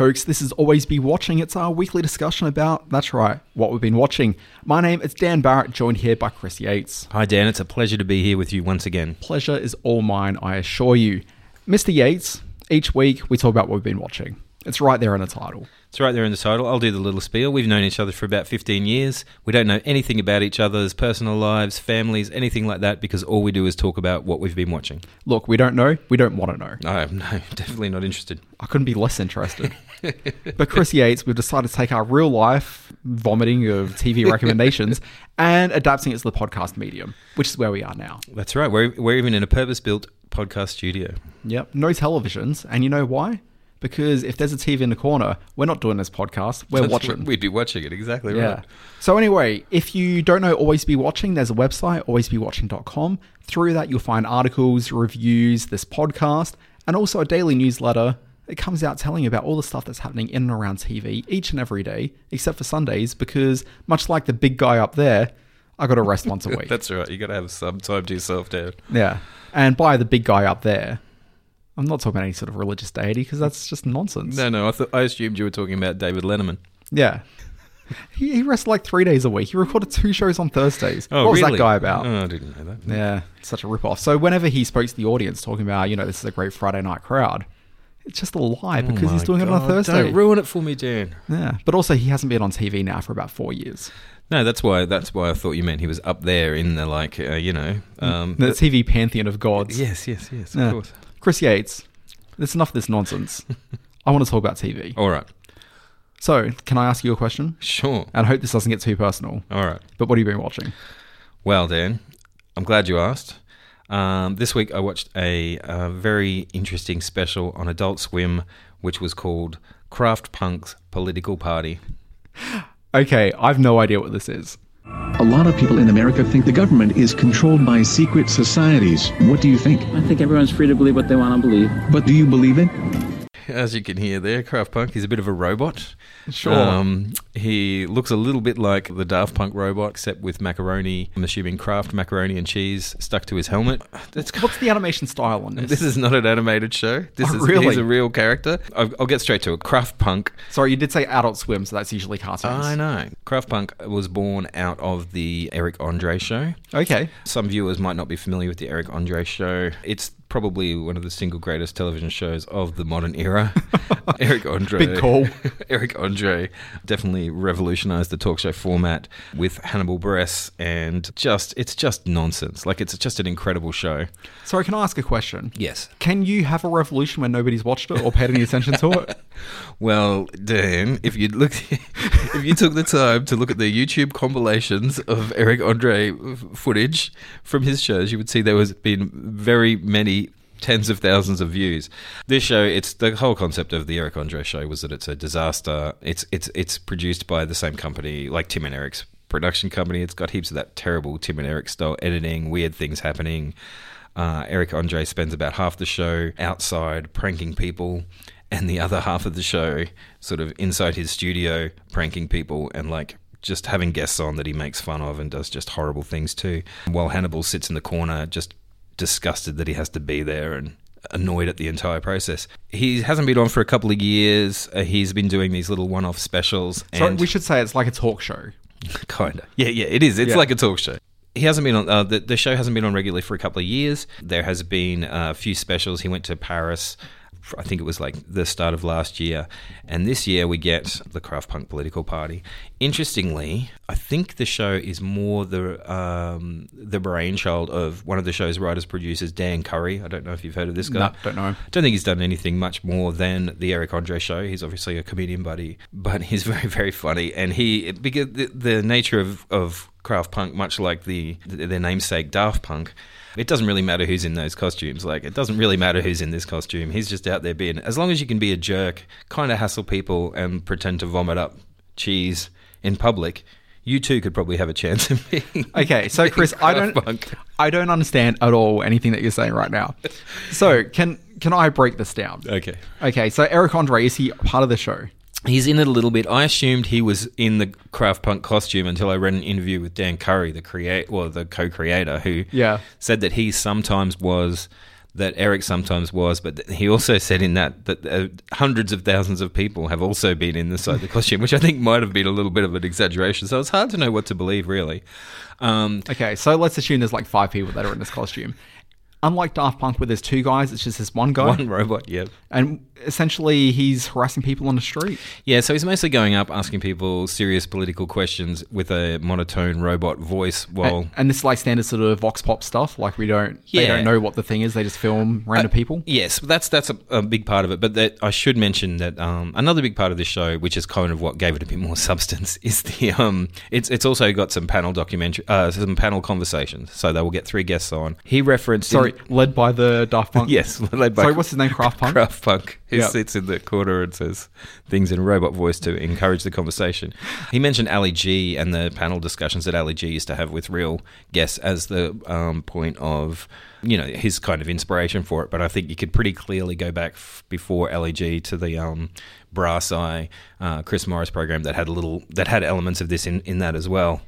folks. This is Always Be Watching. It's our weekly discussion about, that's right, what we've been watching. My name is Dan Barrett, joined here by Chris Yates. Hi, Dan. It's a pleasure to be here with you once again. Pleasure is all mine, I assure you. Mr. Yates, each week we talk about what we've been watching. It's right there in the title. It's right there in the title. I'll do the little spiel. We've known each other for about 15 years. We don't know anything about each other's personal lives, families, anything like that, because all we do is talk about what we've been watching. Look, we don't know. We don't want to know. No, no, definitely not interested. I couldn't be less interested. but Chris Yates, we've decided to take our real life vomiting of TV recommendations and adapting it to the podcast medium, which is where we are now. That's right. We're, we're even in a purpose built podcast studio. Yep. No televisions. And you know why? Because if there's a TV in the corner, we're not doing this podcast. We're watching. We'd be watching it. Exactly Yeah. right. So anyway, if you don't know Always Be Watching, there's a website, alwaysbewatching.com. Through that, you'll find articles, reviews, this podcast, and also a daily newsletter that comes out telling you about all the stuff that's happening in and around TV each and every day, except for Sundays, because much like the big guy up there, I got to rest once a week. That's right. You got to have some time to yourself, Dan. yeah. And by the big guy up there, I'm not talking about any sort of religious deity because that's just nonsense. No, no. I thought I assumed you were talking about David Letterman. Yeah. He, he rests like three days a week. He recorded two shows on Thursdays. Oh, what was really? that guy about? Oh, I didn't know that. Yeah, such a ripoff. So whenever he spoke to the audience talking about, you know, this is a great Friday night crowd, it's just a lie because Oh he's doing it on a Thursday. Don't ruin it for me, Dan. yeah, but also he hasn't been on TV now for about four years. No, that's why. That's why I thought you meant he was up there in the like, uh, you know. Um, The TV pantheon of gods. yes, yes, yes. Of Yeah. course. Chris Yates, there's enough of this nonsense. I want to talk about TV. All right. So, can I ask you a question? Sure. And I hope this doesn't get too personal. All right. But what have you been watching? Well, Dan, I'm glad you asked. Um, this week I watched a, uh very interesting special on Adult Swim, which was called Kraft Punk's Political Party. Okay, I've no idea what this is. A lot of people in America think the government is controlled by secret societies. What do you think? I think everyone's free to believe what they want to believe. But do you believe it? As you can hear there, Kraft Punk is a bit of a robot. Sure. Um, he looks a little bit like the Daft Punk robot, except with macaroni. I'm assuming Kraft macaroni and cheese stuck to his helmet. That's What's the animation style on this? This is not an animated show. This Oh, is really? he's a real character. I'll, I'll get straight to it. Kraft Punk. Sorry, you did say Adult Swim, so that's usually cartoons. I know. Kraft Punk was born out of the Eric Andre show. Okay. Some viewers might not be familiar with the Eric Andre show. It's probably one of the single greatest television shows of the modern era. Eric Andre. Big call. Eric Andre definitely revolutionized the talk show format with Hannibal Buress and just it's just nonsense. Like it's just an incredible show. Sorry, can I ask a question? Yes. Can you have a revolution when nobody's watched it or paid any attention to it? Well, Dan, if you look, if you took the time to look at the YouTube compilations of Eric Andre footage from his shows, you would see there was been very many tens of thousands of views. This show, it's the whole concept of the Eric Andre show was that it's a disaster. It's it's it's produced by the same company, like Tim and Eric's production company. It's got heaps of that terrible Tim and Eric style editing, weird things happening. Uh, Eric Andre spends about half the show outside pranking people, and the other half of the show sort of inside his studio pranking people and like just having guests on that he makes fun of and does just horrible things too. While Hannibal sits in the corner, just disgusted that he has to be there and annoyed at the entire process. He hasn't been on for a couple of years. Uh, he's been doing these little one-off specials. And we should say it's like a talk show. Kinda. Yeah, yeah, it is. It's Yeah. like a talk show. He hasn't been on uh, the the show hasn't been on regularly for a couple of years. There has been a few specials. He went to Paris. I think it was like the start of last year, and this year we get the Kraft Punk political party. Interestingly, I think the show is more the um, the brainchild of one of the show's writers producers, Dan Curry. I don't know if you've heard of this guy. No, don't know him. Don't think he's done anything much more than the Eric Andre show. He's obviously a comedian buddy, but he's very, very funny. And he, because the, the nature of, of Kraft Punk, much like the their namesake Daft Punk, it doesn't really matter who's in those costumes. Like, it doesn't really matter who's in this costume. He's just out there being, as long as you can be a jerk, kind of hassle people, and pretend to vomit up cheese in public. You too could probably have a chance of being. Okay, so Chris, I don't, Punk. I don't understand at all anything that you're saying right now. So can can I break this down? Okay. Okay, so Eric Andre is he part of the show? He's in it a little bit. I assumed he was in the Kraft Punk costume until I read an interview with Dan Curry, the create, well, the co-creator, who Yeah. said that he sometimes was that Eric sometimes was, but he also said in that that uh, hundreds of thousands of people have also been inside the costume, which I think might have been a little bit of an exaggeration. So it's hard to know what to believe, really. Um, Okay, so let's assume there's like five people that are in this costume. Unlike Daft Punk, where there's two guys, it's just this one guy. one robot, yeah. And essentially, he's harassing people on the street. Yeah, so he's mostly going up asking people serious political questions with a monotone robot voice while and, and this is like standard sort of vox pop stuff. Like we don't, yeah. they don't know what the thing is. They just film random people. Yes, that's that's a, a big part of it. But that I should mention that um, another big part of this show, which is kind of what gave it a bit more substance, is the um, it's it's also got some panel documentary, uh, some panel conversations. So they will get three guests on. He referenced, Sorry, led by the Daft Punk. yes, led by Sorry, what's his name? Kraft Punk. Kraft Punk, He Yeah. sits in the corner and says things in robot voice to encourage the conversation. He mentioned Ali G and the panel discussions that Ali G used to have with real guests as the um, point of, you know, his kind of inspiration for it. But I think you could pretty clearly go back f- before Ali G to the um, Brass Eye uh, Chris Morris program that had a little that had elements of this in, in that as well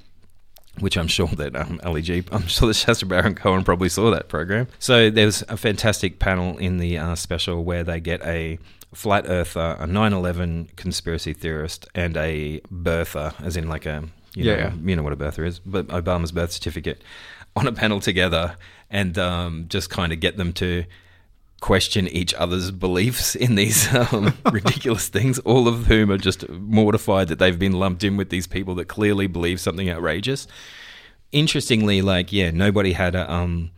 which I'm sure that um, Ali G, I'm sure that Sacha Baron Cohen probably saw that program. So there's a fantastic panel in the uh, special where they get a flat earther, a 9/11 conspiracy theorist, and a birther, as in like a you Yeah, know, yeah. you know what a birther is, but Obama's birth certificate, on a panel together, and um, just kind of get them to question each other's beliefs in these um, ridiculous things, all of whom are just mortified that they've been lumped in with these people that clearly believe something outrageous. Interestingly, like, yeah, nobody had a. Um,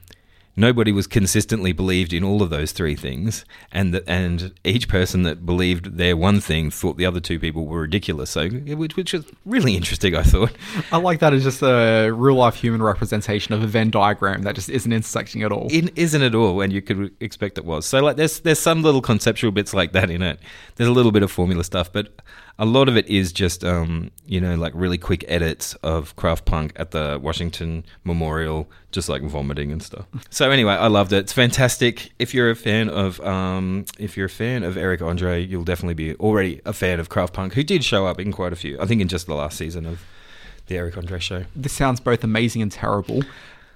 Nobody was consistently believed in all of those three things, and that, and each person that believed their one thing thought the other two people were ridiculous. So, which, which was really interesting, I thought. I like that as just a real life human representation of a Venn diagram that just isn't intersecting at all. in, isn't at all and you could expect it was so like there's there's some little conceptual bits like that in it there's a little bit of formula stuff but a lot of it is just um you know like really quick edits of Kraft Punk at the washington memorial just like vomiting and stuff. So anyway i loved it. It's fantastic. If you're a fan of um if you're a fan of eric andre you'll definitely be already a fan of Kraft Punk who did show up in quite a few i think in just the last season of the eric andre show. This sounds both amazing and terrible.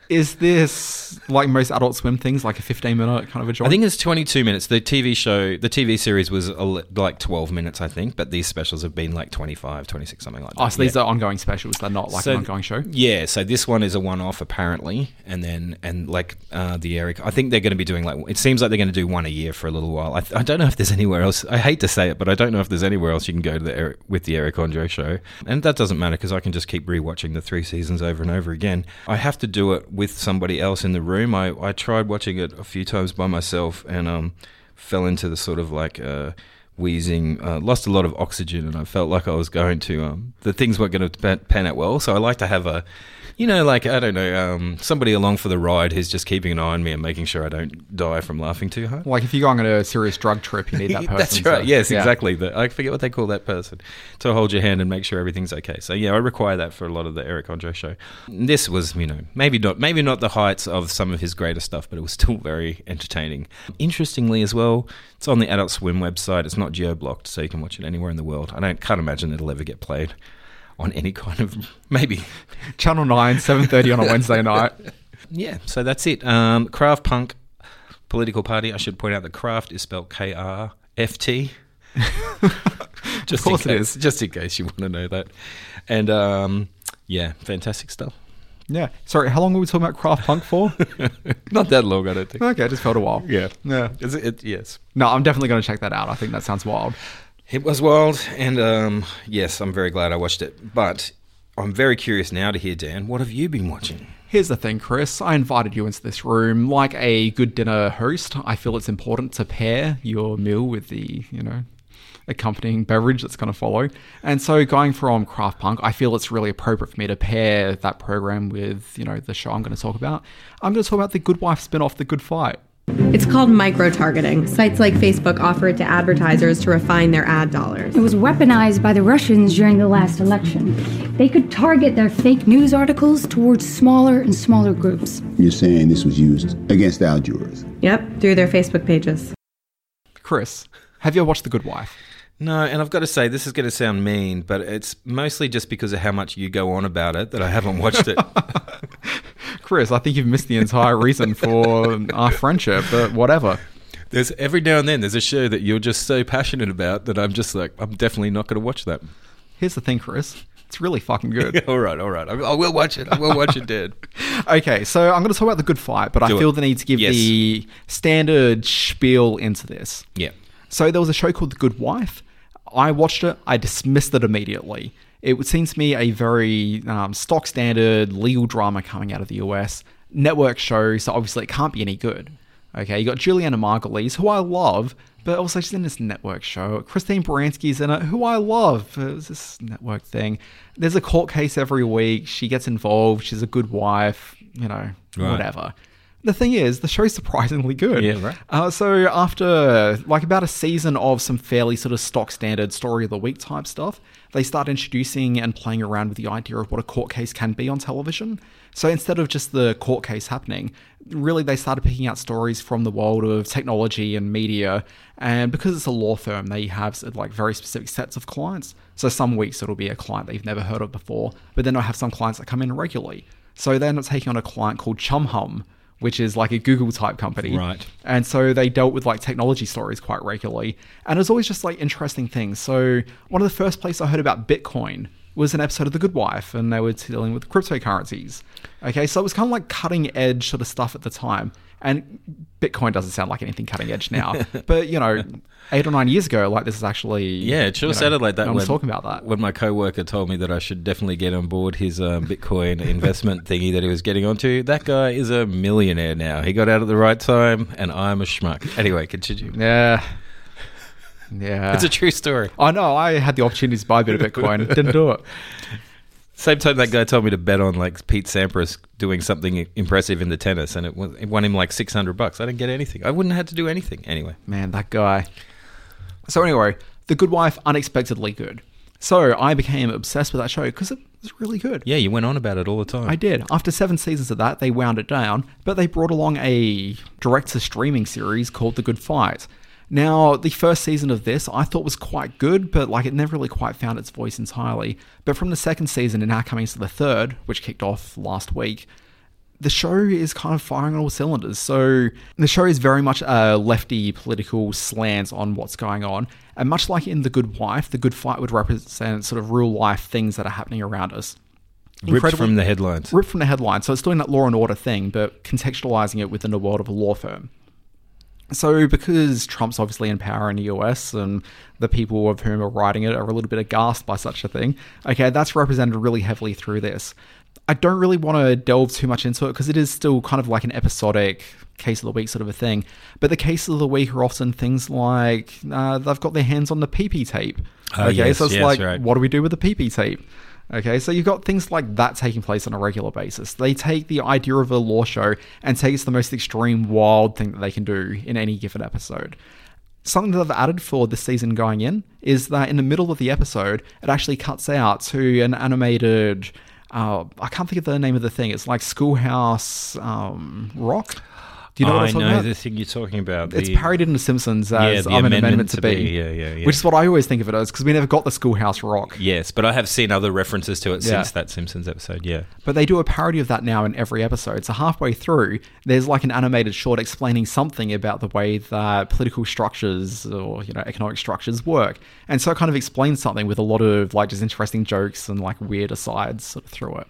Is this like most Adult Swim things, like a 15 minute kind of a joint? I think it's 22 minutes. The TV show, the TV series was like 12 minutes, I think, but these specials have been like 25, 26, something like that. Oh, so these Yeah. are ongoing specials. They're not like So- an ongoing show. Yeah, so this one is a one-off apparently, and then and like uh, the Eric, I think they're going to be doing like it seems like they're going to do one a year for a little while. I, I don't know if there's anywhere else. I hate to say it, but I don't know if there's anywhere else you can go to the Eric, with the Eric Andre show, and that doesn't matter because I can just keep rewatching the three seasons over and over again. I have to do it with somebody else in the room. I I tried watching it a few times by myself and um fell into the sort of like uh wheezing, uh, lost a lot of oxygen, and I felt like I was going to. Um, the things weren't going to pan, pan out well, so I like to have a, you know, like I don't know, um, somebody along for the ride who's just keeping an eye on me and making sure I don't die from laughing too hard. Like if you're going on a serious drug trip, you need that person. That's right. to- yes, yeah. exactly. The, I forget what they call that person to hold your hand and make sure everything's okay. So yeah, I require that for a lot of the Eric Andre show. This was, you know, maybe not, maybe not the heights of some of his greater stuff, but it was still very entertaining. Interestingly, as well, it's on the Adult Swim website. It's not geo blocked, so you can watch it anywhere in the world. I don't can't imagine it'll ever get played on any kind of maybe. Channel 9, 7.30 on a Wednesday night. Yeah, so that's it. Um, Kraft Punk political party. I should point out that Kraft is spelled K R F T. Just course in it just in case you want to know that. And um, yeah, fantastic stuff. Yeah. Sorry, how long were we talking about Kraft Punk for? Not that long, I don't think. okay, I just felt a while. Yeah, Yeah. Is it, it- yes. No, I'm definitely going to check that out. I think that sounds wild. It was wild, and um, yes, I'm very glad I watched it. But I'm very curious now to hear, Dan, what have you been watching? Here's the thing, Chris. I invited you into this room. Like a good dinner host, I feel it's important to pair your meal with the, you know, accompanying beverage that's going to follow. And so going from Kraft Punk, I feel it's really appropriate for me to pair that program with, you know, the show I'm going to talk about. I'm going to talk about the Good Wife spin-off, The Good Fight. It's called micro targeting. Sites like Facebook offer it to advertisers to refine their ad dollars. It was weaponized by the Russians during the last election. They could target their fake news articles towards smaller and smaller groups. You're saying this was used against our jurors. Yep, through their Facebook pages. Chris, have you ever watched The Good Wife? No, and I've got to say, this is going to sound mean, but it's mostly just because of how much you go on about it that I haven't watched it. Chris, I think you've missed the entire reason for our friendship, but whatever. There's every now and then there's a show that you're just so passionate about that I'm just like I'm definitely not going to watch that. Here's the thing, Chris. It's really fucking good. all right, all right. I, I will watch it. I will watch it, Dad. okay, so I'm going to talk about the good fight, but I Do it. feel the need to give Yes. the standard spiel into this. Yeah. So there was a show called The Good Wife. I watched it. I dismissed it immediately. It seems to me a very um, stock standard legal drama coming out of the US network show. So obviously it can't be any good. Okay, you got Julianna Margulies, who I love, but also she's in this network show. Christine Baranski's in it, who I love. It was this network thing. There's a court case every week. She gets involved. She's a good wife. You know, Right. whatever. The thing is, the show's surprisingly good. Yeah, right. Uh, so after like about a season of some fairly sort of stock standard story of the week type stuff, they start introducing and playing around with the idea of what a court case can be on television. So instead of just the court case happening, really they started picking out stories from the world of technology and media. And because it's a law firm, they have like very specific sets of clients. So some weeks it'll be a client they've never heard of before, but then I have some clients that come in regularly. So they end up taking on a client called Chumhum, which is like a Google type company. Right. And so they dealt with like technology stories quite regularly. And it's always just like interesting things. So one of the first places I heard about Bitcoin was an episode of The Good Wife, and they were dealing with cryptocurrencies. Okay, so it was kind of like cutting edge sort of stuff at the time. And Bitcoin doesn't sound like anything cutting edge now. but, you know, eight or nine years ago, like this is actually. Yeah, it sure you know, sounded like that No when, one's talking about that. when my coworker told me that I should definitely get on board his um, Bitcoin investment thingy that he was getting onto. That guy is a millionaire now. He got out at the right time, and I'm a schmuck. Anyway, continue. Yeah. Yeah. It's a true story. I know. I had the opportunity to buy a bit of Bitcoin. Didn't do it. Same time that guy told me to bet on like Pete Sampras doing something impressive in the tennis, and it, won- it won him like six hundred bucks. I didn't get anything. I wouldn't have had to do anything anyway. Man, that guy. So anyway, The Good Wife, unexpectedly good. So I became obsessed with that show because it was really good. Yeah, you went on about it all the time. I did. After seven seasons of that, they wound it down, but they brought along a direct to streaming series called The Good Fight. Now, the first season of this I thought was quite good, but like it never really quite found its voice entirely. But from the second season and now coming to the third, which kicked off last week, the show is kind of firing on all cylinders. So the show is very much a lefty political slant on what's going on. And much like in The Good Wife, The Good Fight would represent sort of real life things that are happening around us. Ripped from the headlines. ripped from the headlines. So it's doing that law and order thing, but contextualizing it within the world of a law firm. So because Trump's obviously in power in the US and the people of whom are writing it are a little bit aghast by such a thing, okay, that's represented really heavily through this. I don't really want to delve too much into it because it is still kind of like an episodic case of the week sort of a thing. But the cases of the week are often things like uh, they've got their hands on the PP tape. Oh, okay, yes, so it's yes, like, right. what do we do with the PP tape? Okay, so you've got things like that taking place on a regular basis. They take the idea of a law show and take it to the most extreme, wild thing that they can do in any given episode. Something that I've added for this season going in is that in the middle of the episode, it actually cuts out to an animated. Uh, I can't think of the name of the thing. It's like Schoolhouse um, Rock. Do you know what I I'm talking know about? the thing you're talking about. It's the- parodied in The Simpsons Yeah, as the I'm an amendment to be. be, yeah, yeah, yeah. Which is what I always think of it as because we never got the Schoolhouse Rock. Yes, but I have seen other references to it Yeah. since that Simpsons episode. Yeah. But they do a parody of that now in every episode. So halfway through, there's like an animated short explaining something about the way that political structures or you know economic structures work, and so it kind of explains something with a lot of like just interesting jokes and like weird asides sort of through it.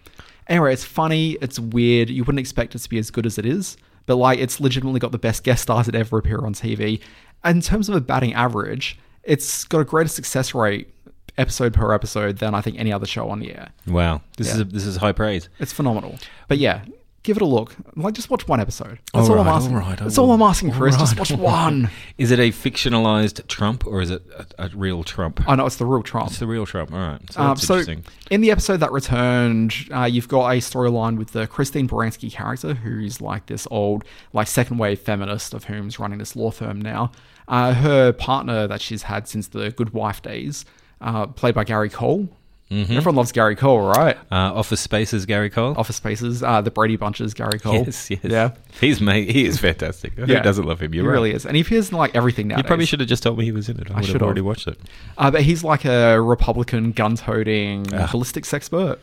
Anyway, it's funny, it's weird. You wouldn't expect it to be as good as it is, but like it's legitimately got the best guest stars that ever appear on TV. And in terms of a batting average, it's got a greater success rate episode per episode than I think any other show on the air. Wow. This Yeah. is a, this is high praise. It's phenomenal. But yeah, give it a look. Like, just watch one episode. That's All all, I'm asking. all right, That's all. I'm asking, Chris. All Just right. watch one. Is it a fictionalized Trump or is it a, a real Trump? I know it's the real Trump. It's the real Trump. All right. So Um, so, interesting. in the episode that returned, uh, you've got a storyline with the Christine Baranski character, who's like this old, like second wave feminist of whom's running this law firm now. Uh, her partner that she's had since the Good Wife days, uh, played by Gary Cole. Mm-hmm. Everyone loves Gary Cole, right? Uh, Office Spaces, Gary Cole. Office Spaces, uh, the Brady Bunches, Gary Cole. Yes, yes. Yeah. He's mate. He is fantastic. Who Yeah. doesn't love him? You're he right. really is. And he appears in like everything now. You probably should have just told me he was in it. I, would have should've. already watched it. Uh, but he's like a Republican gun toting Ah. ballistics expert.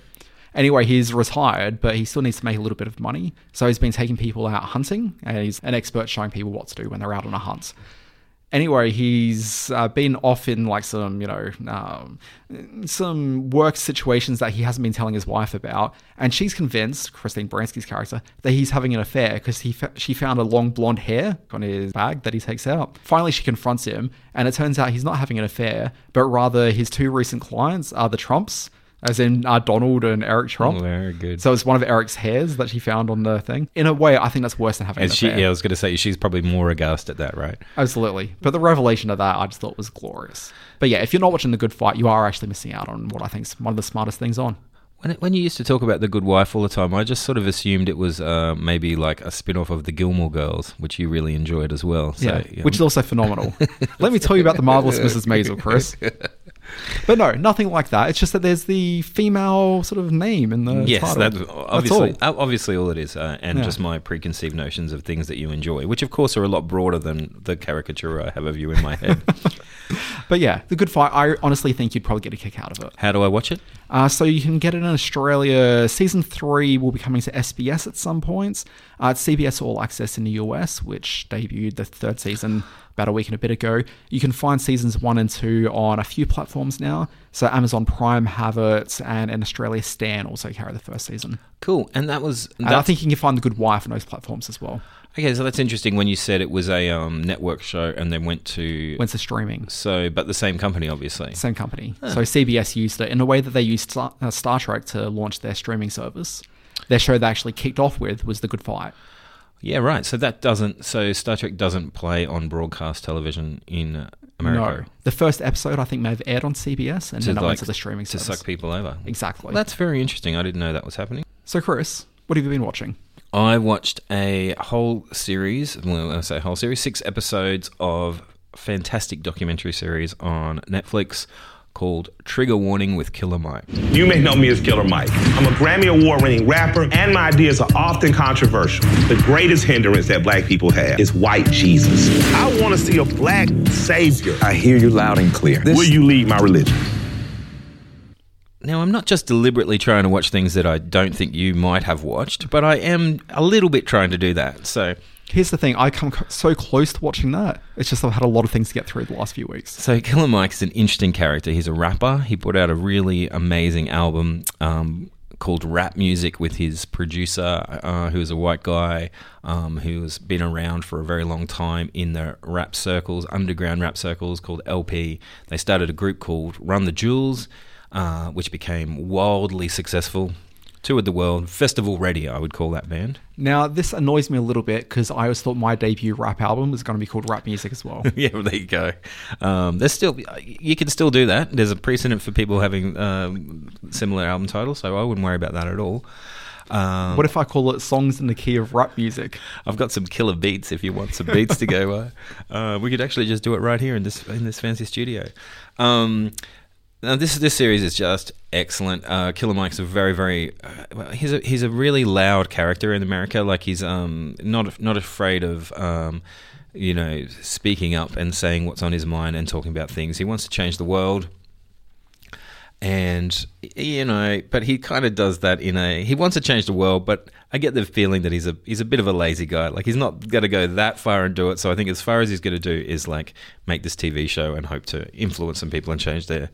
Anyway, he's retired, but he still needs to make a little bit of money. So he's been taking people out hunting, and he's an expert showing people what to do when they're out on a hunt. Anyway, he's uh, been off in like some, you know, um, some work situations that he hasn't been telling his wife about, and she's convinced Christine Baranski's character that he's having an affair because he fa- she found a long blonde hair on his bag that he takes out. Finally, she confronts him, and it turns out he's not having an affair, but rather his two recent clients are the Trumps. As in uh, Donald and Eric Trump. Very good. So it's one of Eric's hairs that she found on the thing. In a way, I think that's worse than having And she, affair. yeah, I was going to say she's probably more aghast at that, right? Absolutely. But the revelation of that I just thought was glorious. But yeah, if you're not watching The Good Fight, you are actually missing out on what I think is one of the smartest things on. When, when you used to talk about the Good Wife all the time, I just sort of assumed it was uh, maybe like a spin off of the Gilmore Girls, which you really enjoyed as well. So, Yeah, yeah. which is also phenomenal. Let me tell you about the marvelous Mrs. Maisel, Chris. But no, nothing like that. It's just that there's the female sort of name in the yes, title. that's obviously all. obviously all it is, uh, and Yeah. just my preconceived notions of things that you enjoy, which of course are a lot broader than the caricature I have of you in my head. But yeah, the Good Fight. I honestly think you'd probably get a kick out of it. How do I watch it? Uh, so you can get it in Australia. Season three will be coming to SBS at some points. Uh, it's CBS All Access in the US, which debuted the third season about a week and a bit ago. You can find seasons one and two on a few platforms now. So Amazon Prime have it, and in Australia, Stan also carry the first season. Cool, and that was. And I think you can find The Good Wife on those platforms as well. okay. So that's interesting when you said it was a um, network show and then went to Went to streaming. so, but the same company, obviously. Same company. So CBS used it in a way that they used Star, uh, Star Trek to launch their streaming service. Their show they actually kicked off with was The Good Fight. Yeah, right. So that doesn't. So Star Trek doesn't play on broadcast television in America. No. The first episode, I think, may have aired on CBS, and To, then it like, went to the streaming to suck people over. Exactly. That's very interesting. I didn't know that was happening. so, Chris, what have you been watching? I watched a whole series. Well, I say whole series, six episodes of fantastic documentary series on Netflix called Trigger Warning with Killer Mike. You may know me as Killer Mike. I'm a Grammy Award winning rapper, and my ideas are often controversial. The greatest hindrance that black people have is white Jesus. I want to see a black savior. I hear you loud and clear. This- Will you lead my religion? Now, I'm not just deliberately trying to watch things that I don't think you might have watched, but I am a little bit trying to do that. So, Here's the thing I come so close to watching that. It's just I've had a lot of things to get through the last few weeks. So Killer Mike's an interesting character. He's a rapper. He put out a really amazing album um, called Rap Music with his producer, uh, who is a white guy um, who's been around for a very long time in the rap circles, underground rap circles called LP. They started a group called Run the Jewels, uh, which became wildly successful. Toured the world, festival ready, I would call that band. Now, this annoys me a little bit because I always thought my debut rap album was going to be called Rap Music as well. yeah, well, there you go. Um, there's still you can still do that. There's a precedent for people having um, similar album titles, so I wouldn't worry about that at all. Um, what if I call it Songs in the Key of Rap Music? I've got some killer beats. If you want some beats to go, uh, uh, we could actually just do it right here in this in this fancy studio. Um, now this this series is just excellent. Uh, Killer Mike's a very very uh, well, he's a he's a really loud character in America. Like he's um not not afraid of um you know speaking up and saying what's on his mind and talking about things. He wants to change the world and you know, but he kind of does that in a. He wants to change the world, but I get the feeling that he's a he's a bit of a lazy guy. Like he's not going to go that far and do it. So I think as far as he's going to do is like make this TV show and hope to influence some people and change their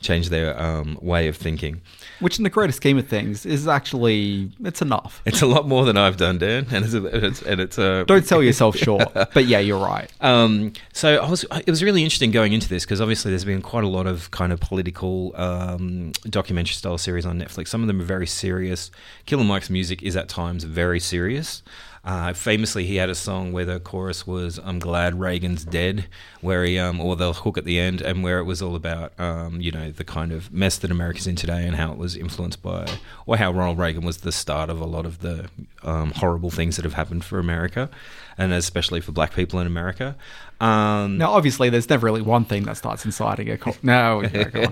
change their um, way of thinking. Which, in the greater scheme of things, is actually it's enough. It's a lot more than I've done, Dan, and it's, a, it's and it's a Don't sell yourself short. But yeah, you're right. Um, so I was. It was really interesting going into this because obviously there's been quite a lot of kind of political um, documentary style series on Netflix. Some of them are very serious. Killer Mike's music is at times very serious. Uh, famously, he had a song where the chorus was "I'm glad Reagan's dead," where he um, or the hook at the end, and where it was all about um, you know the kind of mess that America's in today and how it was influenced by, or how Ronald Reagan was the start of a lot of the um, horrible things that have happened for America, and especially for Black people in America. Um, Now, obviously, there's never really one thing that starts inciting a. Co- no, yeah, go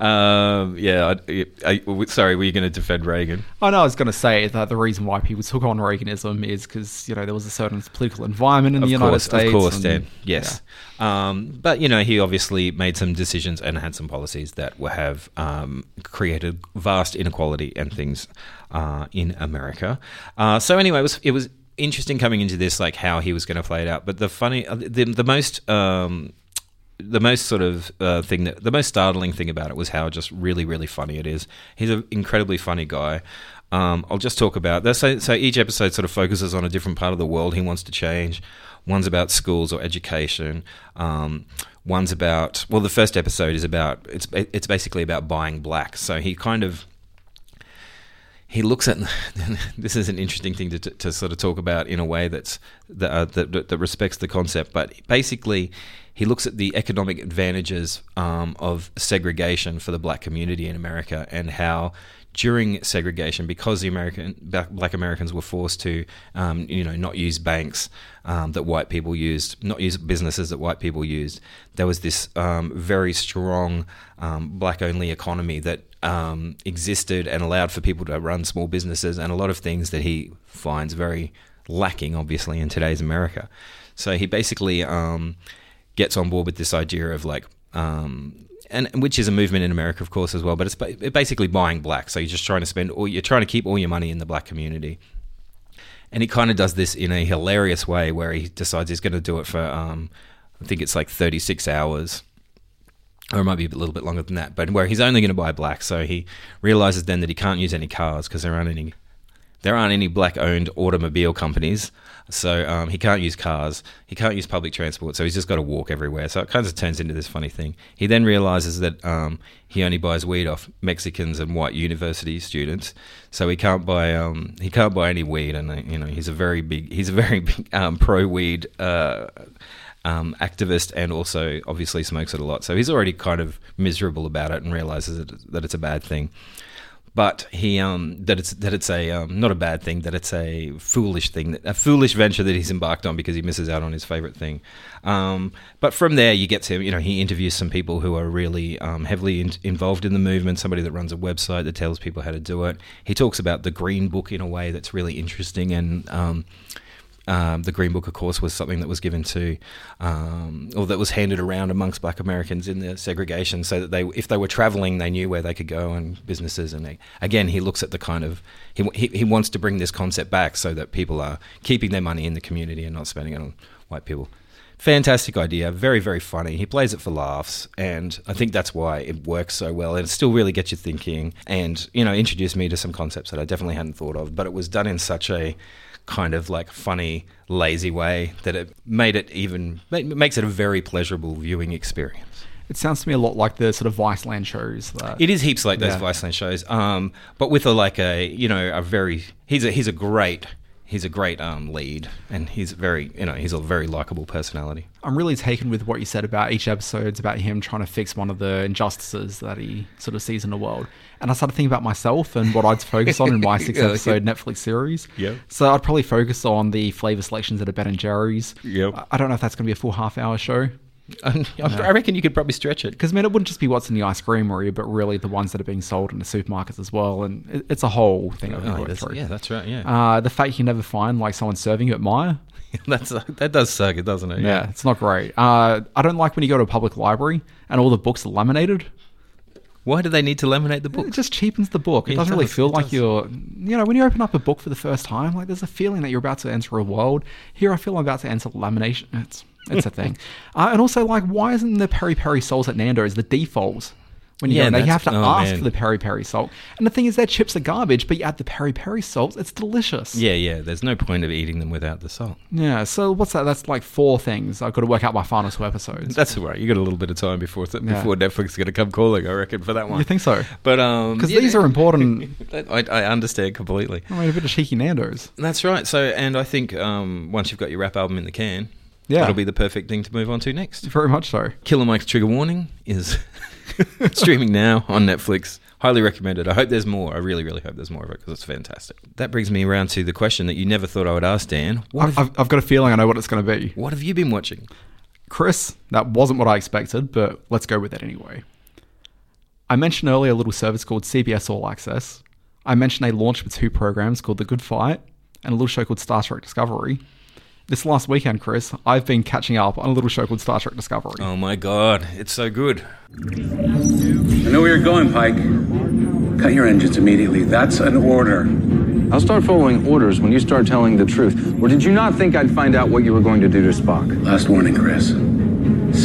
on. um, yeah, I, I, I- sorry, were you going to defend Reagan? I know I was going to say that the reason why people took on Reagan Is because you know there was a certain political environment in of the United States. Of course, and- Dan. Yes. Um, but, you know, he obviously made some decisions and had some policies that were, have um, created vast inequality and things uh, in America. Uh, so, anyway, it was, it was interesting coming into this, like how he was going to play it out. But the funny, uh, the, the most. Um, the most sort of uh, thing that the most startling thing about it was how just really really funny it is. He's an incredibly funny guy. Um, I'll just talk about that. So, so each episode sort of focuses on a different part of the world he wants to change. One's about schools or education. Um, one's about well, the first episode is about it's it's basically about buying black. So he kind of he looks at this is an interesting thing to, to sort of talk about in a way that's that, uh, that that respects the concept, but basically he looks at the economic advantages um, of segregation for the black community in America and how during segregation, because the American black Americans were forced to, um, you know, not use banks um, that white people used, not use businesses that white people used, there was this um, very strong um, black-only economy that um, existed and allowed for people to run small businesses and a lot of things that he finds very lacking, obviously, in today's America. So he basically um, gets on board with this idea of like um, and which is a movement in America, of course, as well. But it's basically buying black. So you're just trying to spend, or you're trying to keep all your money in the black community. And he kind of does this in a hilarious way, where he decides he's going to do it for, um, I think it's like 36 hours, or it might be a little bit longer than that. But where he's only going to buy black, so he realizes then that he can't use any cars because there aren't any there aren't any black owned automobile companies. So um, he can't use cars. He can't use public transport. So he's just got to walk everywhere. So it kind of turns into this funny thing. He then realizes that um, he only buys weed off Mexicans and white university students. So he can't buy um, he can't buy any weed. And you know he's a very big he's a very big um, pro weed. Uh, um, activist and also obviously smokes it a lot. So he's already kind of miserable about it and realizes that it's a bad thing but he um, that it's that it's a um, not a bad thing that it's a foolish thing a foolish venture that he's embarked on because he misses out on his favorite thing. Um, but from there you get to you know he interviews some people who are really um, heavily in, involved in the movement somebody that runs a website that tells people how to do it. He talks about the green book in a way that's really interesting and um, the Green Book, of course, was something that was given to, um, or that was handed around amongst Black Americans in the segregation, so that they, if they were traveling, they knew where they could go and businesses. And they, again, he looks at the kind of he, he he wants to bring this concept back so that people are keeping their money in the community and not spending it on white people. Fantastic idea, very very funny. He plays it for laughs, and I think that's why it works so well. And it still really gets you thinking, and you know, introduced me to some concepts that I definitely hadn't thought of. But it was done in such a kind of like funny, lazy way that it made it even makes it a very pleasurable viewing experience. It sounds to me a lot like the sort of Viceland shows. That, It is heaps like those Yeah. Viceland shows, um, but with a like a you know a very he's a he's a great he's a great um, lead and he's very you know he's a very likable personality. I'm really taken with what you said about each episode's about him trying to fix one of the injustices that he sort of sees in the world. And I started thinking about myself and what I'd focus on in my six Yeah. episode Netflix series. Yep. So I'd probably focus on the flavor selections at a Ben and Jerry's. Yep. I- don't know if that's going to be a full half hour show. I I reckon you could probably stretch it. Because, I mean, it wouldn't just be what's in the ice cream creamery, but really the ones that are being sold in the supermarkets as well. And it, it's a whole thing Oh, that's- yeah, that's right. Yeah, Uh, the fact you never find like someone serving you at Maya. that's that does suck, it doesn't it? Yeah, it's not great. Uh, I don't like when you go to a public library and all the books are laminated. Why do they need to laminate the book? It just cheapens the book. It It doesn't really feel like does. you're, you know, when you open up a book for the first time, like there's a feeling that you're about to enter a world. Here, I feel I'm about to enter lamination. It's it's a thing. Uh, and also, like, why isn't the peri peri sauce at Nando's the default? When you Yeah, go, in there? you have to oh, ask man. for the peri peri salt. And the thing is, their chips are garbage, but you add the peri peri salt, it's delicious. Yeah, yeah. There's no point of eating them without the salt. Yeah. So what's that? That's like four things. I've got to work out my final two episodes. That's all right. You got a little bit of time before th- Yeah. before Netflix is going to come calling. I reckon for that one. You think so? But um, Because yeah, these are important. I, I understand completely. I mean, a bit of cheeky Nando's. That's right. So, and I think um, once you've got your rap album in the can, Yeah. that'll be the perfect thing to move on to next. Very much so. Killer Mike's Trigger Warning is streaming now on Netflix. Highly recommended. I hope there's more. I really, really hope there's more of it because it's fantastic. That brings me around to the question that you never thought I would ask, Dan. What I've, have, I've, I've got a feeling I know what it's going to be. what have you been watching? Chris, that wasn't what I expected, but let's go with it anyway. I mentioned earlier a little service called CBS All Access. I mentioned they launched with two programs called The Good Fight and a little show called Star Trek Discovery. This last weekend, Chris, I've been catching up on a little show called Star Trek Discovery. Oh my god, it's so good. I know where you're going, Pike. Cut your engines immediately. That's an order. I'll start following orders when you start telling the truth. Or did you not think I'd find out what you were going to do to Spock? Last warning, Chris.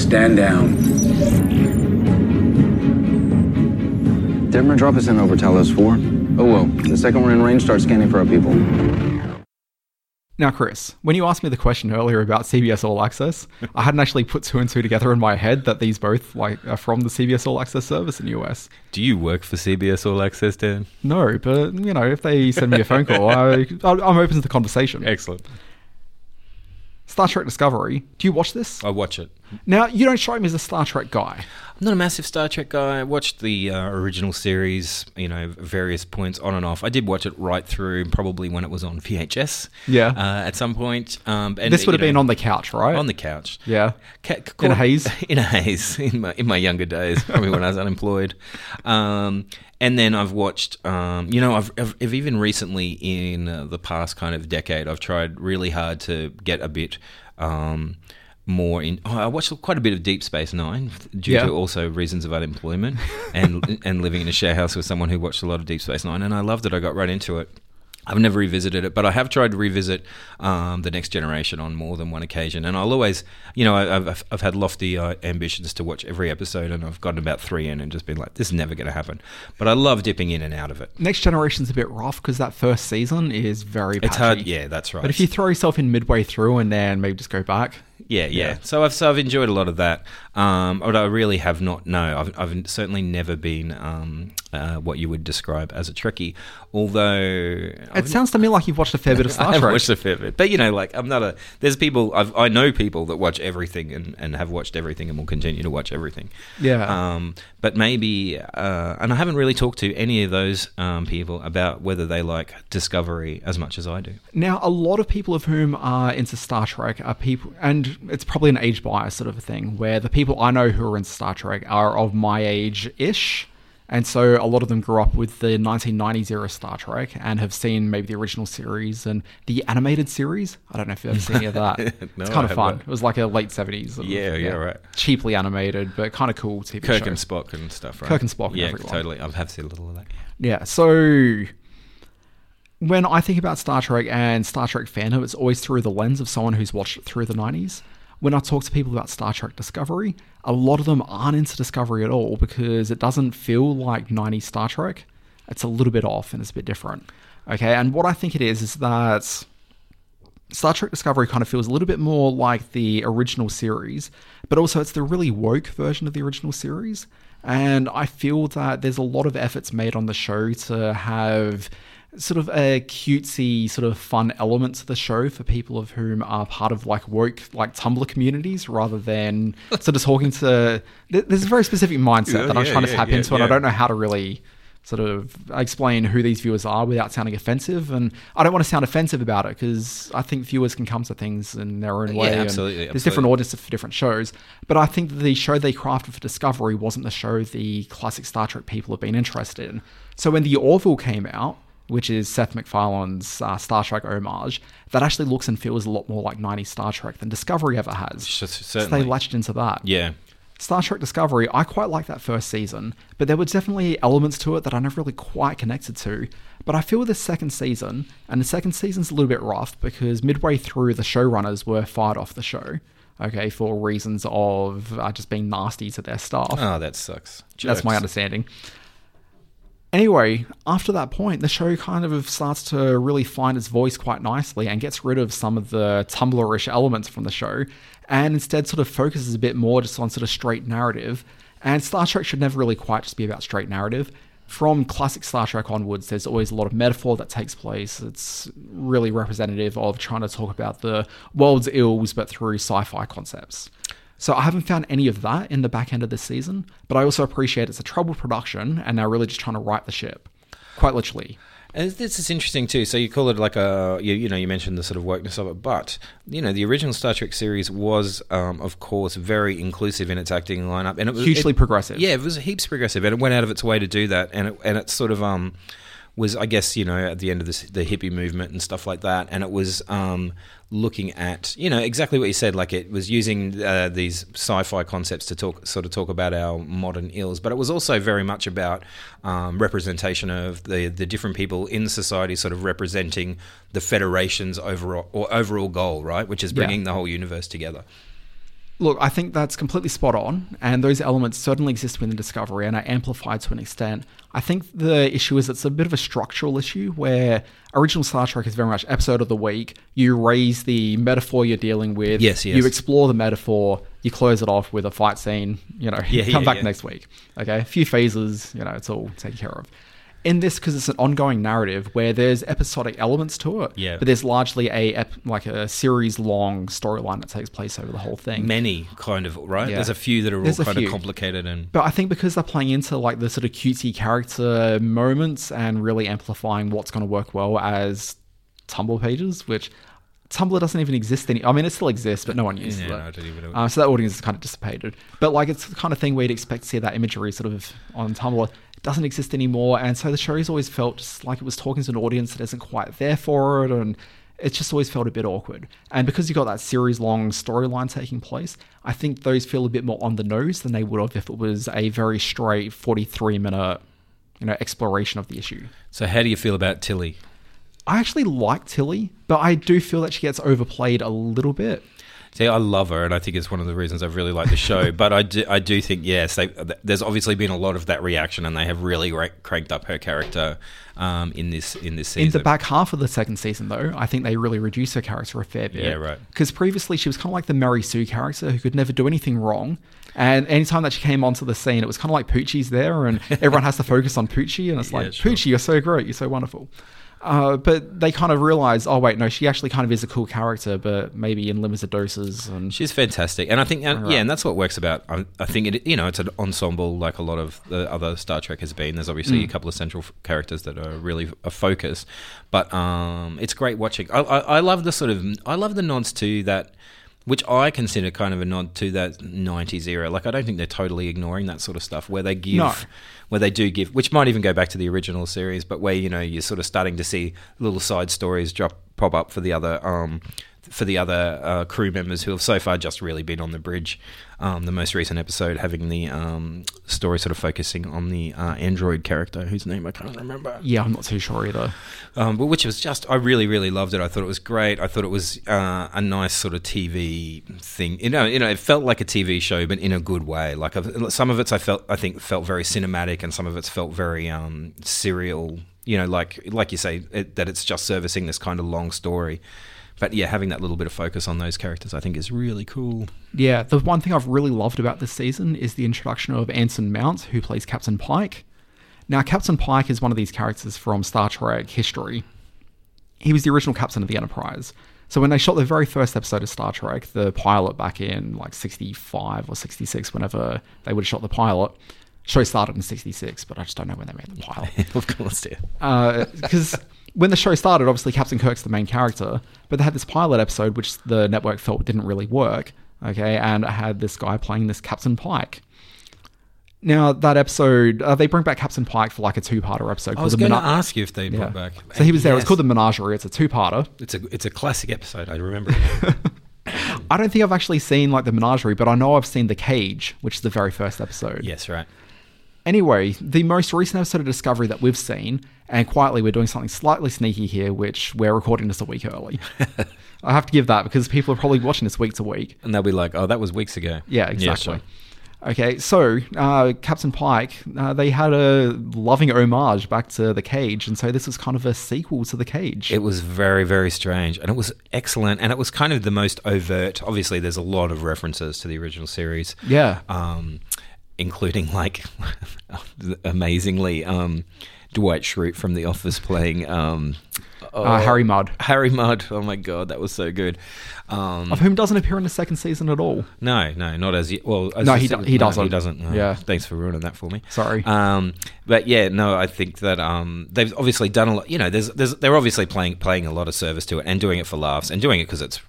Stand down. Detmer, drop us in over Talos 4. Oh, well. The second we're in range, start scanning for our people. Now, Chris, when you asked me the question earlier about CBS All Access, I hadn't actually put two and two together in my head that these both like are from the CBS All Access service in the US. Do you work for CBS All Access, Dan? No, but you know, if they send me a phone call, I, I'm open to the conversation. Excellent. Star Trek Discovery. Do you watch this? I watch it. Now, you don't strike me as a Star Trek guy. I'm not a massive Star Trek guy. I watched the uh, original series, you know, various points on and off. I did watch it right through, probably when it was on VHS. Yeah. Uh, at some point. Um, and, this would have been on the couch, right? on the couch. yeah. Ca- In a haze? In a haze. In my in my younger days, probably when I was unemployed. Um, and then I've watched, um, you know, I've, I've, I've even recently in uh, the past kind of decade, I've tried really hard to get a bit. Um, more in. Oh, I watched quite a bit of Deep Space Nine due Yeah. to also reasons of unemployment and and living in a share house with someone who watched a lot of Deep Space Nine, and I loved it. I got right into it. I've never revisited it, but I have tried to revisit um, the Next Generation on more than one occasion, and I'll always, you know, I- I've I've had lofty uh, ambitions to watch every episode, and I've gotten about three in and just been like, this is never going to happen. But I love dipping in and out of it. Next Generation's a bit rough because that first season is very patchy. It's hard, yeah, that's right. But if you throw yourself in midway through and then maybe just go back, Yeah, yeah. Yeah. So I've so I've enjoyed a lot of that. Um, but I really have not. No, I've, I've certainly never been um, uh, what you would describe as a Trekkie. Although it sounds to me like you've watched a fair bit of Star Trek. I have Trek. watched a fair bit, but you know, like I'm not a. There's people I've, I know people that watch everything and, and have watched everything and will continue to watch everything. Yeah. Um, but maybe, uh, and I haven't really talked to any of those um, people about whether they like Discovery as much as I do. Now, a lot of people of whom are into Star Trek are people, and it's probably an age bias sort of a thing, where the people I know who are into Star Trek are of my age ish. And so a lot of them grew up with the 1990s era Star Trek and have seen maybe the original series and the animated series. I don't know if you've ever seen any of that. No, it's kind of fun. It was like a late 70s. sort of, Yeah, yeah, right. Cheaply animated, but kind of cool TV Kirk show. and Spock and stuff, right? Kirk and Spock and yeah, everyone. totally. I have seen a little of that. Yeah. Yeah, so when I think about Star Trek and Star Trek fandom, it's always through the lens of someone who's watched it through the 90s. When I talk to people about Star Trek Discovery, a lot of them aren't into Discovery at all because it doesn't feel like 90s Star Trek. It's a little bit off and it's a bit different. Okay, and what I think it is is that Star Trek Discovery kind of feels a little bit more like the original series, but also it's the really woke version of the original series. And I feel that there's a lot of efforts made on the show to have sort of a cutesy, sort of fun element to the show for people of whom are part of like woke, like Tumblr communities rather than sort of talking to. There's a very specific mindset Yeah, that I'm yeah, trying to yeah, tap yeah, into, and I don't know how to really sort of explain who these viewers are without sounding offensive. And I don't want to sound offensive about it because I think viewers can come to things in their own Yeah, way. and absolutely, There's different audiences for different shows. But I think the show they crafted for Discovery wasn't the show the classic Star Trek people have been interested in. So when the Orville came out, which is Seth MacFarlane's uh, Star Trek homage, that actually looks and feels a lot more like 90s Star Trek than Discovery ever has. So they latched into that. Yeah. Star Trek Discovery, I quite liked that first season, but there were definitely elements to it that I never really quite connected to. But I feel with the second season, and the second season's a little bit rough because midway through, the showrunners were fired off the show, okay, for reasons of uh, just being nasty to their staff. Oh, that sucks. That's my understanding. Anyway, after that point, the show kind of starts to really find its voice quite nicely and gets rid of some of the Tumblr-ish elements from the show, and instead sort of focuses a bit more just on sort of straight narrative. And Star Trek should never really quite just be about straight narrative. From classic Star Trek onwards, there's always a lot of metaphor that takes place. It's really representative of trying to talk about the world's ills, but through sci-fi concepts. So I haven't found any of that in the back end of this season, but I also appreciate it's a troubled production and they're really just trying to right the ship. Quite literally. And this is interesting too. So you call it like a, you, you know, you mentioned the sort of wokeness of it, but you know, the original Star Trek series was, um, of course, very inclusive in its acting lineup, and it was Hugely it- progressive. Yeah, it was heaps progressive, and it went out of its way to do that, and it, and it's sort of um. Was I guess you know at the end of this, the hippie movement and stuff like that, and it was um, looking at you know exactly what you said. Like it was using uh, these sci-fi concepts to talk sort of talk about our modern ills, but it was also very much about um, representation of the the different people in society, sort of representing the Federation's overall or overall goal, right, which is Yeah. bringing the whole universe together. Look, I think that's completely spot on, and those elements certainly exist within Discovery and are amplified to an extent. I think the issue is it's a bit of a structural issue where original Star Trek is very much episode of the week. You raise the metaphor you're dealing with. Yes, yes. You explore the metaphor. You close it off with a fight scene. You know, Yeah, come yeah, back yeah. next week. Okay, a few phases. You know, it's all taken care of. In this, because it's an ongoing narrative where there's episodic elements to it, Yeah. but there's largely a ep- like a series long storyline that takes place over the whole thing. Many kind of right. Yeah. There's a few that are There's all kind few. of complicated and But I think because they're playing into like the sort of cutesy character moments and really amplifying what's going to work well as Tumblr pages, which Tumblr doesn't even exist any. I mean, it still exists, but no one uses Yeah, it. no, I don't even know. Uh, so that audience is kind of dissipated. But like, it's the kind of thing you'd expect to see that imagery sort of on Tumblr. Doesn't exist anymore, and so the show's always felt just like it was talking to an audience that isn't quite there for it, and it's just always felt a bit awkward. And because you've got that series long storyline taking place, I think those feel a bit more on the nose than they would have if it was a very straight 43 minute, you know, exploration of the issue. So how do you feel about Tilly? I actually like Tilly, but I do feel that she gets overplayed a little bit. See, I love her, and I think it's one of the reasons I've really liked the show. but I do, I do think yes, they, there's obviously been a lot of that reaction, and they have really ra- cranked up her character um, in this in this season. In the back half of the second season, though, I think they really reduced her character a fair bit. Yeah, right. Because previously she was kind of like the Mary Sue character who could never do anything wrong. And anytime that she came onto the scene, it was kind of like Poochie's there, and everyone has to focus on Poochie, and it's like, sure. Poochie, you're so great, you're so wonderful. Uh, but they kind of realize, oh wait, no, she actually kind of is a cool character, but maybe in limited doses. And She's fantastic, and I think, and, Right. yeah, and that's what works about. I, I think it, you know, it's an ensemble like a lot of the other Star Trek has been. There's obviously Mm. a couple of central f- characters that are really a focus, but um, it's great watching. I, I, I love the sort of, I love the nods to that, which I consider kind of a nod to that '90s era. Like, I don't think they're totally ignoring that sort of stuff where they give. No. Where they do give, which might even go back to the original series, but where you know you're sort of starting to see little side stories drop pop up for the other um, for the other uh, crew members who have so far just really been on the bridge. Um, the most recent episode having the um, story sort of focusing on the uh, android character whose name I can't remember. yeah, I'm not too sure either. Um, but which was just, I really, really loved it. I thought it was great. I thought it was uh, a nice sort of TV thing. You know, you know, it felt like a TV show, but in a good way. Like I've, some of it's, I felt, I think, felt very cinematic, and some of it's felt very um, serial. You know, like like you say, it, that it's just servicing this kind of long story. But yeah, having that little bit of focus on those characters, I think, is really cool. Yeah, the one thing I've really loved about this season is the introduction of Anson Mount, who plays Captain Pike. Now, Captain Pike is one of these characters from Star Trek history. He was the original captain of the Enterprise. So when they shot the very first episode of Star Trek, the pilot back in like 65 or 66, whenever they would have shot the pilot, show started in 66, but I just don't know when they made the pilot of course, yeah. Uh, because when the show started, obviously Captain Kirk's the main character, but they had this pilot episode which the network felt didn't really work. Okay, and it had this guy playing this Captain Pike. Now that episode, uh, they bring back Captain Pike for like a two-parter episode. I was going to Mena- ask you if they Yeah. brought back. So he was there. It's called the Menagerie. It's a two-parter. It's a it's a classic episode. I remember. It. I don't think I've actually seen like the Menagerie, but I know I've seen the Cage, which is the very first episode. yes, right. Anyway, the most recent episode of Discovery that we've seen, and quietly we're doing something slightly sneaky here, which we're recording this a week early. I have to give that because people are probably watching this week to week. And they'll be like, "Oh, that was weeks ago." Yeah, exactly. sure. Okay, so uh, Captain Pike, uh, they had a loving homage back to The Cage, and so this was kind of a sequel to The Cage. It was very, very strange, and it was excellent, and it was kind of the most overt. Obviously, there's a lot of references to the original series. Yeah. um, including like amazingly um, Dwight Schrute from The Office playing um, Uh, Harry Mudd. Harry Mudd. Oh my god, that was so good. Um, of whom doesn't appear in the second season at all. no, no, not as. Well, as No, he do- he doesn't. He doesn't. Oh, Yeah. Thanks for ruining that for me. Sorry. Um, but yeah, no, I think that um, they've obviously done a lot. You know, there's, there's, they're obviously playing playing a lot of service to it and doing it for laughs and doing it because it's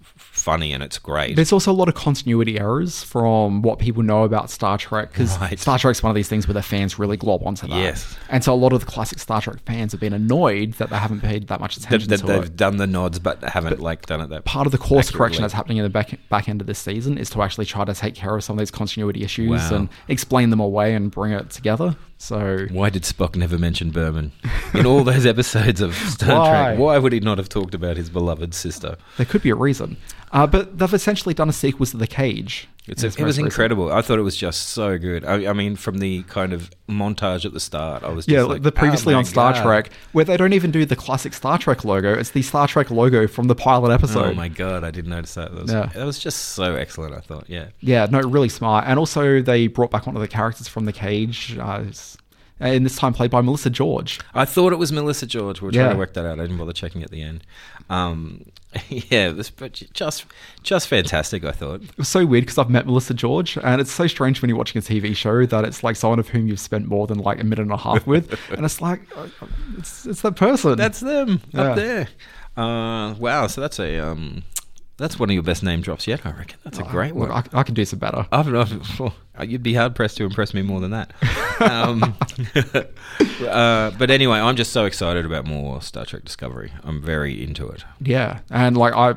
funny and it's great. There's also a lot of continuity errors from what people know about Star Trek because Right. Star Trek's one of these things where the fans really glob onto that. Yes. And so a lot of the classic Star Trek fans have been annoyed that they haven't paid that much attention that to they've it. done the nods but haven't like done it that Part of the course accurately. correction that's happening in the back back end of this season is to actually try to take care of some of these continuity issues Wow. and explain them away and bring it together. So Why did Spock never mention Burnham in all those episodes of Star Why? Trek? Why would he not have talked about his beloved sister? there could be a reason. Uh, but they've essentially done a sequel to The Cage. It's in it was incredible. I thought it was just so good. I, I mean, from the kind of montage at the start, I was just Yeah, like, the previously oh on Star God. Trek, where they don't even do the classic Star Trek logo. It's the Star Trek logo from the pilot episode. Oh my god, I didn't notice that. That was, Yeah. that was just so excellent. I thought, yeah, Yeah, no, really smart. And also, they brought back one of the characters from The Cage, uh, and this time played by Melissa George. I thought it was Melissa George. We were Yeah. trying to work that out. I didn't bother checking at the end. Um, yeah, was but just just fantastic. I thought. It was so weird because I've met Melissa George, and it's so strange when you're watching a TV show that it's like someone of whom you've spent more than like a minute and a half with, and it's like uh, it's it's that person. That's them Yeah. up there. Uh, wow, so that's a um, that's one of your best name drops yet. I reckon that's a great Look, one. I, I can do some better. I've, I've, oh, you'd be hard pressed to impress me more than that. Um, uh, but anyway, I'm just so excited about more Star Trek Discovery. I'm very into it. Yeah, and like I,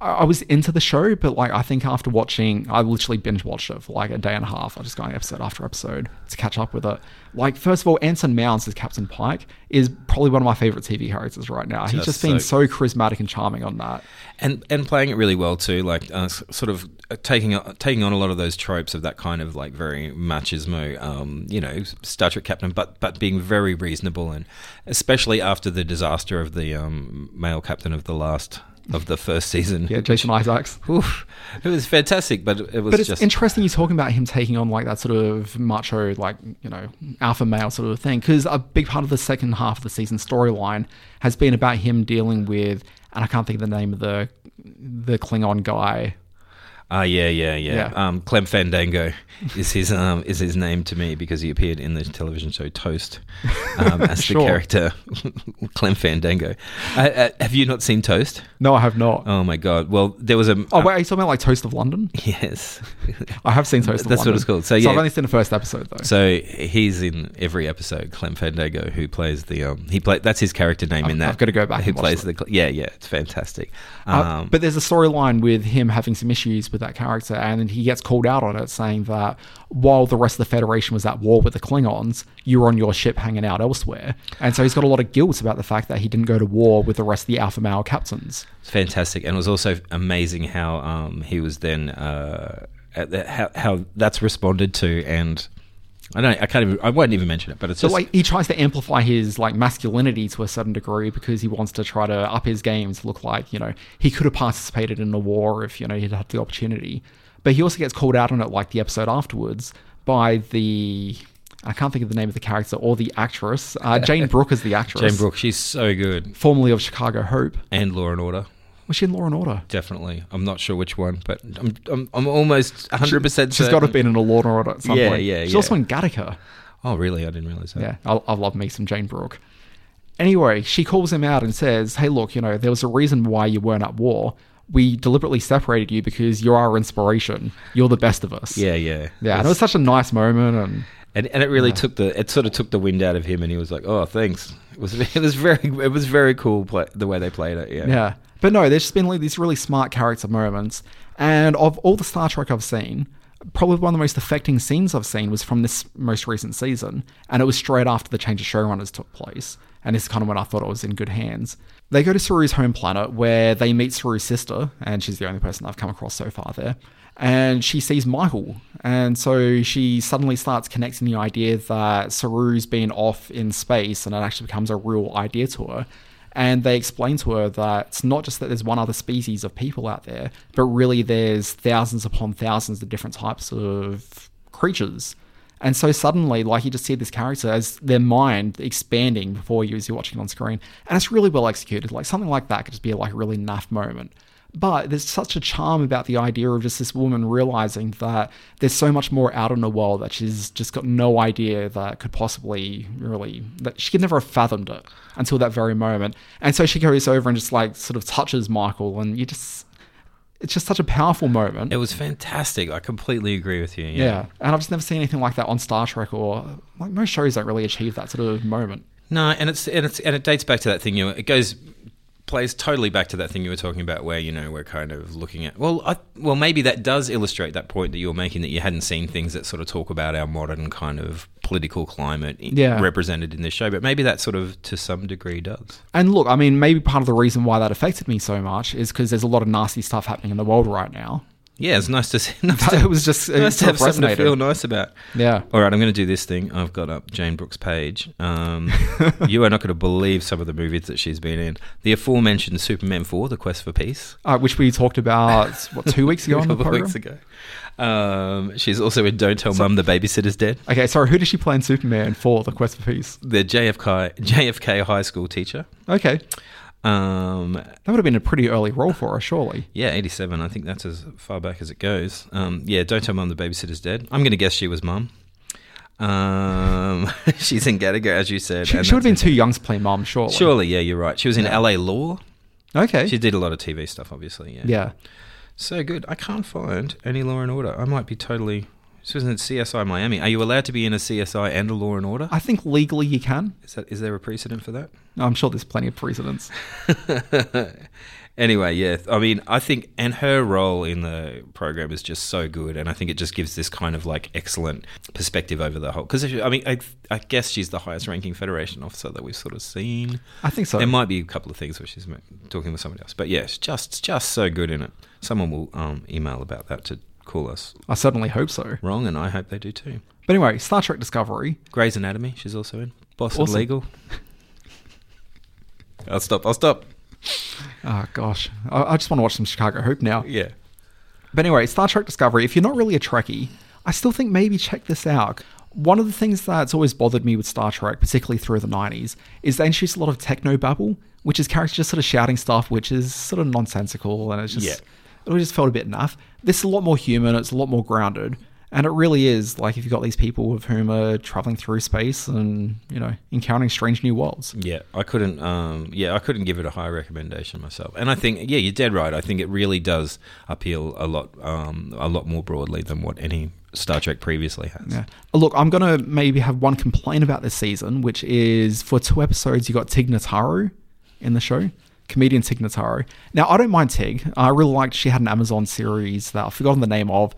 I was into the show, but like I think after watching, I literally binge watched it for like a day and a half. I just going episode after episode to catch up with it. Like first of all, Anson Mounds as Captain Pike is probably one of my favorite TV characters right now. He's Just just so- so charismatic and charming on that. and and playing it really well too. Like uh, sort of uh, taking uh, taking on a lot of those tropes of that kind of like very machismo, um, you know, Star Trek captain, but but being very reasonable and especially after the disaster of the um, male captain of the last of the first season. Yeah, Jason Isaacs. Oof, it was fantastic, but it was But it's just interesting you're talking about him taking on like that sort of macho, like you know, alpha male sort of thing. Because a big part of the second half of the season storyline has been about him dealing with, and I can't think of the name of the the Klingon guy. Ah, yeah, yeah, yeah. Yeah. Um, Clem Fandango is his um, is his name to me because he appeared in the television show Toast um, as Sure. the character Clem Fandango. Uh, uh, have you not seen Toast? No, I have not. Oh my god! Well, there was a Oh wait, are you talking about like Toast of London? yes. I have seen Toast of That's London. what it's called. So, yeah, I've only seen the first episode though. So he's in every episode. Clem Fandango, who plays the um, he play that's his character name in I've- that. I've gotta go back Who plays the yeah yeah? It's fantastic. Uh, Um, but there's a storyline with him having some issues with that character, and he gets called out on it, saying that while the rest of the Federation was at war with the Klingons, you were on your ship hanging out elsewhere. And so he's got a lot of guilt about the fact that he didn't go to war with the rest of the Alpha Male captains. It's fantastic, and it was also amazing how um, he was then uh, the, how how that's responded to, and I don't I can't even I won't even mention it, but it's So just like he tries to amplify his like masculinity to a certain degree because he wants to try to up his game to look like you know he could have participated in the war if you know he'd had the opportunity. But he also gets called out on it like the episode afterwards by the I can't think of the name of the character or the actress. Uh, Jayne Brook is the actress. Jayne Brook. She's so good, formerly of Chicago Hope. and Law and Order. Was she in Law and Order? Definitely, I'm not sure which one, but I'm I'm, I'm almost 100 percent. Sure. She's got to have been in a Law and Order at some Yeah, point. yeah, She's yeah. also in Gattaca. Oh, really? I didn't realize that. Yeah, I, I love me some Jayne Brook. Anyway, she calls him out and says, "Hey, look, you know, there was a reason why you weren't at war. We deliberately separated you because you're our inspiration. You're the best of us." Yeah, yeah, yeah. And it was such a nice moment, and and and it really took the it sort of took the wind out of him, and he was like, "Oh, thanks." It was it was very it was very cool play, the way they played it. Yeah, yeah. But no, there's just been like these really smart character moments, and of all the Star Trek I've seen. Probably one of the most affecting scenes I've seen was from this most recent season, and it was straight after the change of showrunners took place. And this is kind of when I thought it was in good hands. They go to Saru's home planet where they meet Saru's sister, and she's the only person I've come across so far there. And she sees Michael. And so she suddenly starts connecting the idea that Saru's been off in space, and it actually becomes a real idea to her. And they explain to her that it's not just that there's one other species of people out there, but really there's thousands upon thousands of different types of creatures. And so suddenly, like you just see this character as their mind expanding before you as you're watching it on screen. And it's really well executed. Like something like that could just be like a really naff moment. But there's such a charm about the idea of just this woman realizing that there's so much more out in the world that she's just got no idea that could possibly really, that she could never have fathomed it until that very moment. And so she goes over and just like sort of touches Michael, and you just, it's just such a powerful moment. It was fantastic. I completely agree with you. yeah. Yeah. and I've just never seen anything like that on Star Trek or like most shows don't really achieve that sort of moment. No, and it's and it's and it dates back to that thing. You know, it goes plays totally back to that thing you were talking about, where you know we're kind of looking at. Well, I, well, maybe that does illustrate that point that you were making that you hadn't seen things that sort of talk about our modern kind of political climate Yeah. represented in this show. But maybe that sort of to some degree does. And look, I mean, maybe part of the reason why that affected me so much is because there's a lot of nasty stuff happening in the world right now. Yeah, it's nice to see. Nice to, It was just- it nice to have something to feel nice about. Yeah. All right, I'm going to do this thing. I've got up Jayne Brook's page. Um, you are not going to believe some of the movies that she's been in. The aforementioned Superman 4, The Quest for Peace. Uh, which we talked about, what, two weeks ago a on the couple of program? weeks ago. Um, she's also in Don't Tell Mum the Babysitter's Dead. Okay, sorry, who does she play in Superman for The Quest for Peace? The JFK JFK high school teacher. Okay. Um, That would have been a pretty early role for her, surely. yeah, 87. I think that's as far back as it goes. Um, yeah, Don't Tell Mum the Babysitter's Dead. I'm going to guess she was mum. Um, she's in Gattaca, as you said. She, she would have been too young to play mom, surely. Surely, yeah, you're right. She was in. LA Law. Okay. She did a lot of TV stuff, obviously. Yeah. yeah. So good. I can't find any Law and Order. I might be totally. She was in CSI Miami. Are you allowed to be in a CSI and a Law and Order? I think legally you can. Is that is there a precedent for that? I'm sure there's plenty of precedents. anyway, yeah. I mean, I think, and her role in the program is just so good, and I think it just gives this kind of like excellent perspective over the whole. Because I mean, I, I guess she's the highest ranking Federation officer that we've sort of seen. I think so. There might be a couple of things where she's talking with somebody else, but yeah, it's just just so good in it. Someone will um, email about that to call us I certainly hope so. wrong, and I hope they do too. But anyway, Star Trek Discovery. Grey's Anatomy, she's also in. Boss of Awesome. Legal. I'll stop. I'll stop. Oh, gosh. I, I just want to watch some Chicago Hope now. Yeah. But anyway, Star Trek Discovery, if you're not really a Trekkie, I still think maybe check this out. One of the things that's always bothered me with Star Trek, particularly through the 90s, is they introduced a lot of techno babble, which is characters just sort of shouting stuff, which is sort of nonsensical, and it's just, Yeah. it just felt a bit naff. This is a lot more human, it's a lot more grounded, and it really is like if you've got these people with whom are traveling through space and, you know, encountering strange new worlds. Yeah, I couldn't. Um, yeah, I couldn't give it a high recommendation myself. And I think, yeah, you're dead right. I think it really does appeal a lot, um, a lot more broadly than what any Star Trek previously has. Yeah. Look, I'm going to maybe have one complaint about this season, which is for two episodes, you got Tig Notaro in the show, comedian Tig Notaro. Now, I don't mind Tig. I really liked she had an Amazon series that I've forgotten the name of.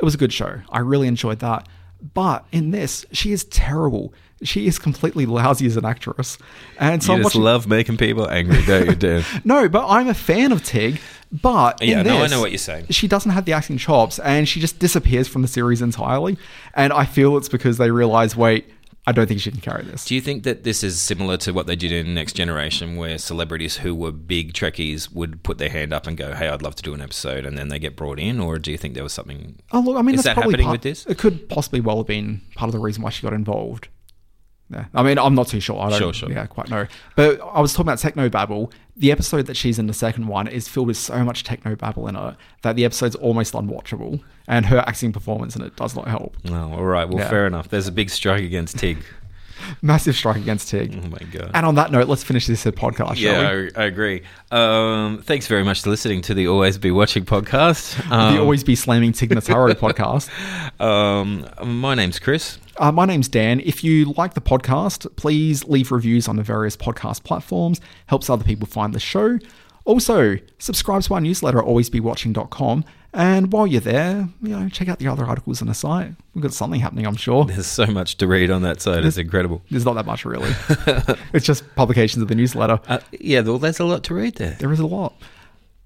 It was a good show. I really enjoyed that. But in this, she is terrible. She is completely lousy as an actress. And so you I'm just watching. love making people angry, don't you, Dan? no, but I'm a fan of Tig. But in Yeah, no, I this, know what you're saying. She doesn't have the acting chops, and she just disappears from the series entirely. And I feel it's because they realize, wait, I don't think she can carry this. Do you think that this is similar to what they did in Next Generation, where celebrities who were big Trekkies would put their hand up and go, "Hey, I'd love to do an episode," and then they get brought in, or do you think there was something? Oh, look, I mean, is that's that probably happening part, with this? It could possibly well have been part of the reason why she got involved. Yeah, I mean, I'm not too sure. I don't, Sure, sure. Yeah, quite know. But I was talking about techno babble. The episode that she's in, the second one, is filled with so much techno babble in it that the episode's almost unwatchable, and her acting performance in it does not help. Oh, all right. Well, Yeah. fair enough. There's a big strike against Tig. Massive strike against Tig. Oh my god. And on that note, let's finish this podcast. Yeah? I, I agree. Um, thanks very much for listening to the Always Be Watching podcast. Um, the Always Be Slamming Tig Notaro podcast. um, my name's Chris. Uh, my name's Dan. If you like the podcast, please leave reviews on the various podcast platforms. Helps other people find the show. Also, subscribe to our newsletter at alwaysbewatching.com. And while you're there, you know, check out the other articles on the site. We've got something happening, I'm sure. There's so much to read on that site. It's incredible. There's not that much, really. it's just publications of the newsletter. Uh, yeah, well, there's a lot to read there. There is a lot.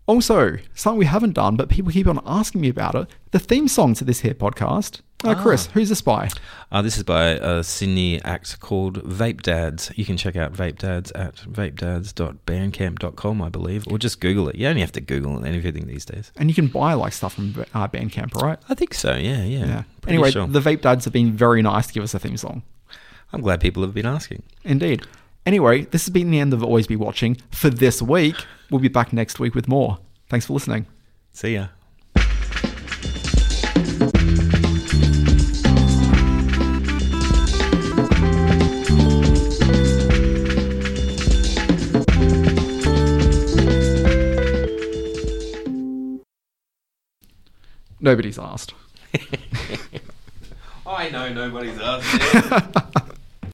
Also, something we haven't done, but people keep on asking me about it the theme song to this here podcast. Uh, Chris, who's this by? Uh, this is by a Sydney act called Vape Dads. You can check out Vape Dads at vapedads.bandcamp.com, I believe, or just Google it. You only have to Google anything these days. And you can buy like stuff from uh, Bandcamp, right? I think so, yeah, yeah. Yeah. Anyway, sure. the Vape Dads have been very nice to give us a theme song. I'm glad people have been asking. Indeed. Anyway, this has been the end of Always Be Watching for this week. We'll be back next week with more. Thanks for listening. See ya. Nobody's asked. I know nobody's asked.